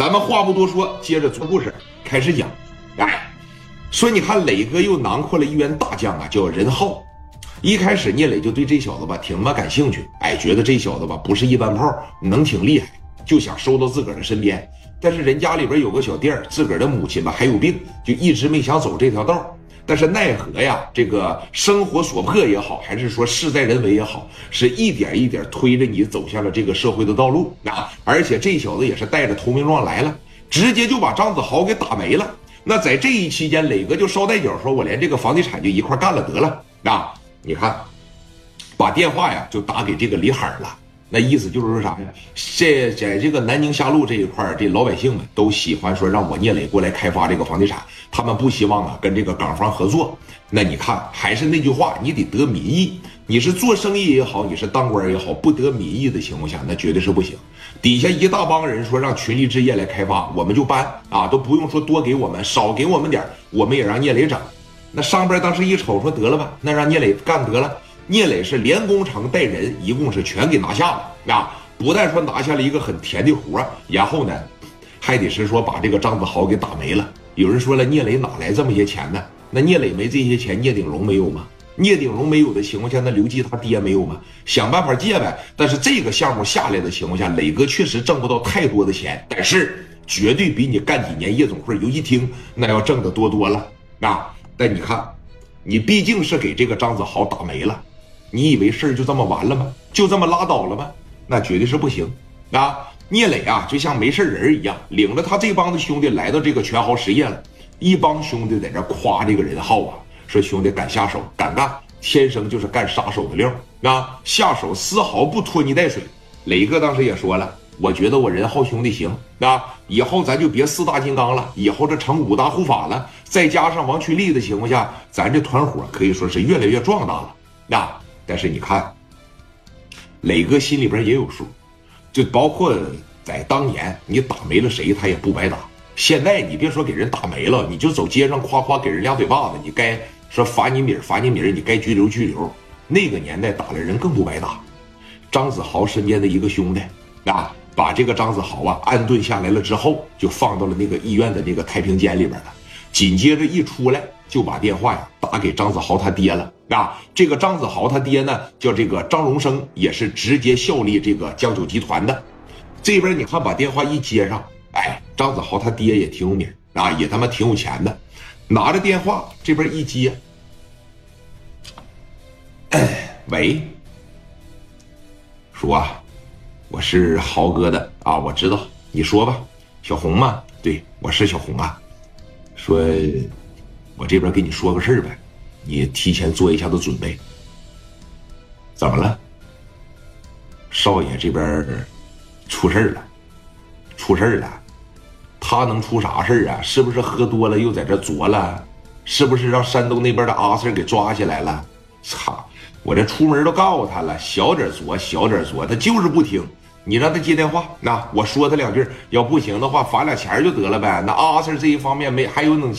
咱们话不多说，接着做故事开始讲。哎，说你看磊哥又囊括了一员大将啊，叫任浩。一开始聂磊就对这小子吧挺他妈感兴趣，哎，觉得这小子吧不是一般炮，能挺厉害，就想收到自个儿的身边。但是人家里边有个小店自个儿的母亲吧还有病，就一直没想走这条道。但是奈何呀，这个生活所迫也好，还是说事在人为也好，是一点一点推着你走向了这个社会的道路啊！而且这小子也是带着投名状来了，直接就把张子豪给打没了。那在这一期间，磊哥就捎带脚说：“我连这个房地产就一块干了得了啊！”你看，把电话呀就打给这个李海了。那意思就是说啥呀？这在这个南宁下路这一块这老百姓们都喜欢说让我聂磊过来开发这个房地产，他们不希望啊跟这个港方合作。那你看，还是那句话，你得得民意。你是做生意也好，你是当官也好，不得民意的情况下，那绝对是不行。底下一大帮人说让群力置业来开发，我们就搬啊，都不用说多给我们，少给我们点我们也让聂磊整。那上边当时一瞅，说得了吧，那让聂磊干得了。聂磊是连工程带人，一共是全给拿下了啊！不但说拿下了一个很甜的活然后呢，还得是说把这个张子豪给打没了。有人说了，聂磊哪来这么些钱呢？那聂磊没这些钱，聂鼎荣没有吗？聂鼎荣没有的情况下，那刘季他爹没有吗？想办法借呗。但是这个项目下来的情况下，磊哥确实挣不到太多的钱，但是绝对比你干几年夜总会游戏厅那要挣的多多了啊！但你看，你毕竟是给这个张子豪打没了。你以为事儿就这么完了吗？就这么拉倒了吗？那绝对是不行啊！聂磊啊，就像没事人一样，领着他这帮子兄弟来到这个全豪实业了。一帮兄弟在这夸这个任浩啊，说兄弟敢下手，敢干，天生就是干杀手的料啊！下手丝毫不拖泥带水。磊哥当时也说了，我觉得我任浩兄弟行啊，以后咱就别四大金刚了，以后这成五大护法了。再加上王群力的情况下，咱这团伙可以说是越来越壮大了啊！但是你看，磊哥心里边也有数，就包括在当年你打没了谁，他也不白打。现在你别说给人打没了，你就走街上夸夸给人两嘴巴子，你该说罚你米罚你米你该拘留拘留。那个年代打了人更不白打。张子豪身边的一个兄弟啊，把这个张子豪啊安顿下来了之后，就放到了那个医院的那个太平间里边了。紧接着一出来。就把电话呀打给张子豪他爹了啊！这个张子豪他爹呢叫这个张荣生，也是直接效力这个江九集团的。这边你看把电话一接上，哎，张子豪他爹也挺有名啊，也他妈挺有钱的。拿着电话这边一接，喂，说，我是豪哥的啊，我知道，你说吧，小红吗？对，我是小红啊，说。我这边跟你说个事儿呗，你提前做一下子准备。怎么了？少爷这边出事儿了，出事儿了。他能出啥事儿啊？是不是喝多了又在这作了？是不是让山东那边的阿 Sir 给抓起来了？操！我这出门都告诉他了，小点作，小点作，他就是不听。你让他接电话，那我说他两句，要不行的话罚俩钱就得了呗。那阿 Sir 这一方面没还有能。